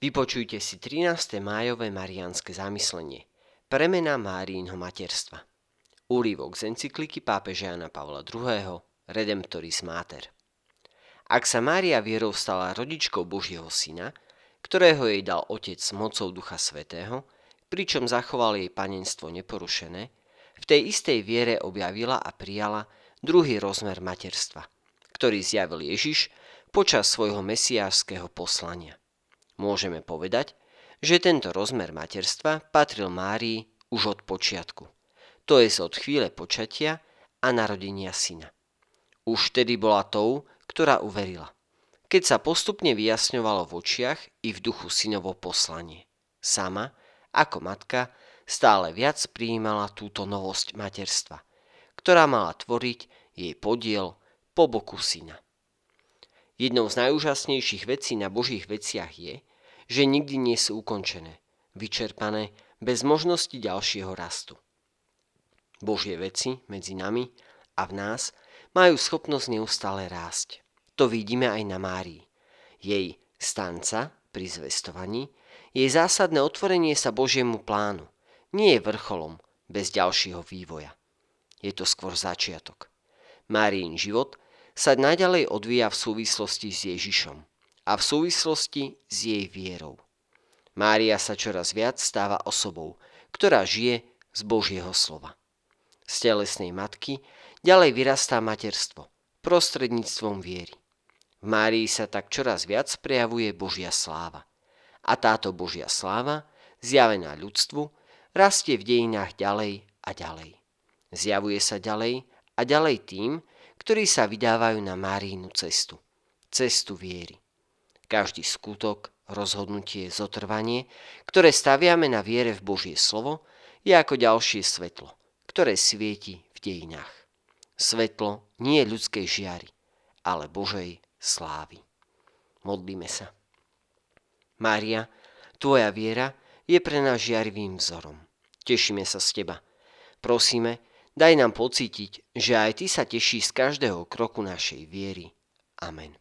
Vypočujte si 13. májové marianské zamyslenie. Premena Márínho materstva. Úrivok z encykliky pápeža Jana Pavla II. Redemptoris Mater. Ak sa Mária vierou stala rodičkou Božieho syna, ktorého jej dal Otec mocou Ducha Svetého, pričom zachoval jej panenstvo neporušené, v tej istej viere objavila a prijala druhý rozmer materstva, ktorý zjavil Ježiš počas svojho mesiášského poslania. Môžeme povedať, že tento rozmer materstva patril Márii už od počiatku, to je od chvíle počatia a narodenia syna. Už tedy bola tou, ktorá uverila. Keď sa postupne vyjasňovalo v očiach i v duchu synovo poslanie. Sama, ako matka, stále viac prijímala túto novosť materstva, ktorá mala tvoriť jej podiel po boku syna. Jednou z najúžasnejších vecí na Božích veciach je, že nikdy nie sú ukončené, vyčerpané, bez možnosti ďalšieho rastu. Božie veci medzi nami a v nás majú schopnosť neustále rásť. To vidíme aj na Márii. Jej stanca pri zvestovaní, jej zásadné otvorenie sa Božiemu plánu, nie je vrcholom bez ďalšieho vývoja. Je to skôr začiatok. Máriin život sa naďalej odvíja v súvislosti s Ježišom a v súvislosti s jej vierou. Mária sa čoraz viac stáva osobou, ktorá žije z Božieho slova. Z telesnej matky ďalej vyrastá materstvo prostredníctvom viery. V Márii sa tak čoraz viac prejavuje Božia sláva. A táto Božia sláva, zjavená ľudstvu, rastie v dejinách ďalej a ďalej. Zjavuje sa ďalej a ďalej tým, ktorí sa vydávajú na Márínu cestu. Cestu viery. Každý skutok, rozhodnutie, zotrvanie, ktoré staviame na viere v Božie slovo, je ako ďalšie svetlo, ktoré svieti v dejinách. Svetlo nie ľudskej žiary, ale Božej slávy. Modlíme sa. Mária, tvoja viera je pre nás žiarivým vzorom. Tešíme sa z teba. Prosíme, daj nám pocítiť, že aj ty sa teší z každého kroku našej viery. Amen.